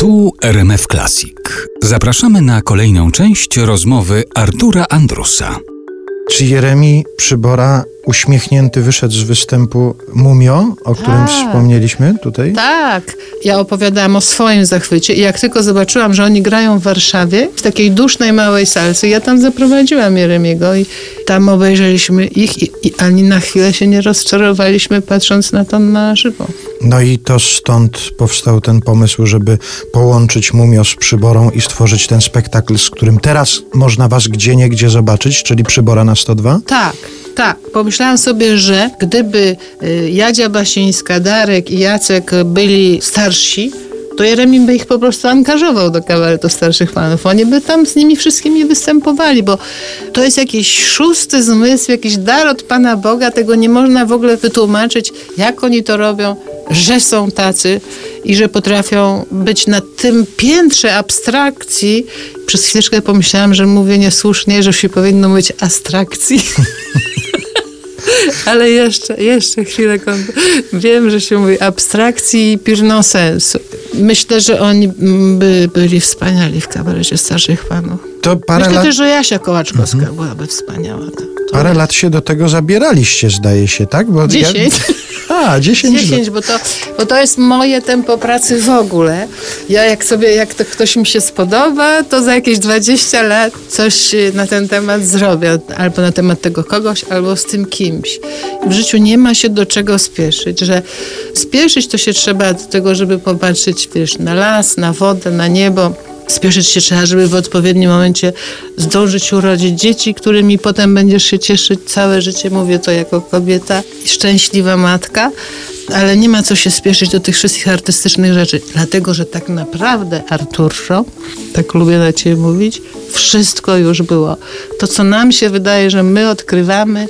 Tu RMF Classic. Zapraszamy na kolejną część rozmowy Artura Andrusa. Czy Jeremi Przybora uśmiechnięty wyszedł z występu Mumio, o którym Tak. wspomnieliśmy tutaj? Tak, ja opowiadałam o swoim zachwycie i jak tylko zobaczyłam, że oni grają w Warszawie, w takiej dusznej małej salce, ja tam zaprowadziłam Jeremiego i tam obejrzeliśmy ich i, i ani na chwilę się nie rozczarowaliśmy patrząc na to na żywo. No i to stąd powstał ten pomysł, żeby połączyć Mumio z Przyborą i stworzyć ten spektakl, z którym teraz można was gdzie niegdzie zobaczyć, czyli Przybora na 102? Tak, tak. Pomyślałam sobie, że gdyby y, Jadzia Basińska, Darek i Jacek byli starsi, to Jeremi by ich po prostu angażował do kabaretu starszych panów. Oni by tam z nimi wszystkimi występowali, bo to jest jakiś szósty zmysł, jakiś dar od Pana Boga. Tego nie można w ogóle wytłumaczyć, jak oni to robią, że są tacy i że potrafią być na tym piętrze abstrakcji. Przez chwileczkę pomyślałam, że mówię niesłusznie, że się powinno mówić abstrakcji. Ale jeszcze, jeszcze chwilę. Wiem, że się mówi abstrakcji i pirno sensu. Myślę, że oni by byli wspaniali w kabarecie starszych panów. To parę Myślę lat, też, że Jasia Kołaczkowska byłaby wspaniała. To- to- parę lat się do tego zabieraliście, zdaje się, tak? Bo Dziesięć. Ja, a, 10, lat. 10, bo to, bo to jest moje tempo pracy w ogóle. Ja jak sobie, jak to ktoś mi się spodoba, to za jakieś 20 lat coś y, na ten temat zrobię. Albo na temat tego kogoś, albo z tym kimś. W życiu nie ma się do czego spieszyć, że spieszyć to się trzeba do tego, żeby popatrzeć, wiesz, na las, na wodę, na niebo. Spieszyć się trzeba, żeby w odpowiednim momencie zdążyć urodzić dzieci, którymi potem będziesz się cieszyć całe życie. Mówię to jako kobieta szczęśliwa matka. Ale nie ma co się spieszyć do tych wszystkich artystycznych rzeczy, dlatego że tak naprawdę, Arturzo, tak lubię na ciebie mówić, wszystko już było. To, co nam się wydaje, że my odkrywamy,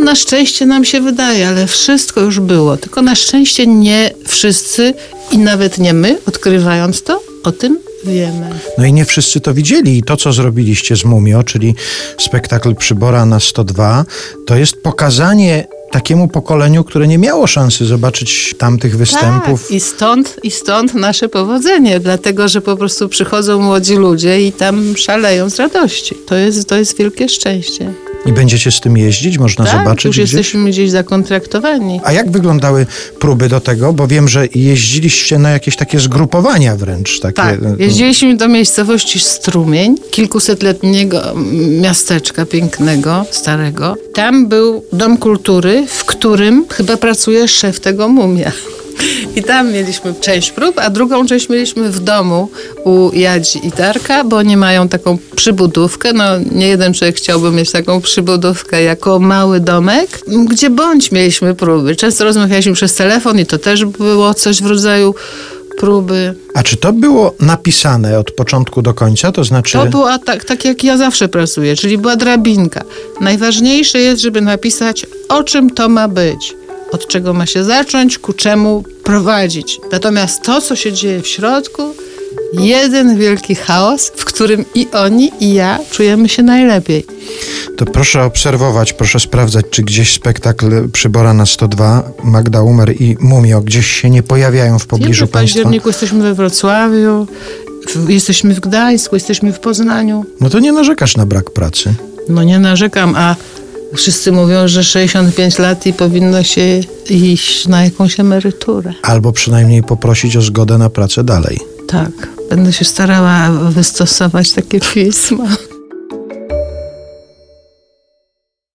na szczęście nam się wydaje, ale wszystko już było. Tylko na szczęście nie wszyscy i nawet nie my, odkrywając to, o tym wiemy. No i nie wszyscy to widzieli. I to, co zrobiliście z Mumio, czyli spektakl Przybora na 102, to jest pokazanie takiemu pokoleniu, które nie miało szansy zobaczyć tamtych występów. Tak, i stąd, i stąd nasze powodzenie, dlatego że po prostu przychodzą młodzi ludzie i tam szaleją z radości. To jest, to jest wielkie szczęście. I będziecie z tym jeździć, można tak, zobaczyć już gdzieś. jesteśmy gdzieś zakontraktowani. A jak wyglądały próby do tego? Bo wiem, że jeździliście na jakieś takie zgrupowania wręcz. Takie, Tak, e, jeździliśmy do miejscowości Strumień, kilkusetletniego miasteczka pięknego, starego. Tam był dom kultury, w którym chyba pracuje szef tego mumia. I tam mieliśmy część prób, a drugą część mieliśmy w domu u Jadzi i Darka, bo oni mają taką przybudówkę. No, nie jeden człowiek chciałby mieć taką przybudówkę jako mały domek, gdzie bądź mieliśmy próby. Często rozmawialiśmy przez telefon i to też było coś w rodzaju próby. A czy to było napisane od początku do końca? To znaczy. To była tak, tak jak ja zawsze pracuję, czyli była drabinka. Najważniejsze jest, żeby napisać, o czym to ma być, od czego ma się zacząć, ku czemu prowadzić. Natomiast to, co się dzieje w środku, jeden wielki chaos, w którym i oni, i ja czujemy się najlepiej. To proszę obserwować, proszę sprawdzać, czy gdzieś spektakl Przybora na 102, Magda Umer i Mumio gdzieś się nie pojawiają w pobliżu w państwa. październiku jesteśmy we Wrocławiu, w, jesteśmy w Gdańsku, jesteśmy w Poznaniu. No to nie narzekasz na brak pracy. No nie narzekam, a wszyscy mówią, że 65 lat i powinno się iść na jakąś emeryturę. Albo przynajmniej poprosić o zgodę na pracę dalej. Tak, będę się starała wystosować takie pismo.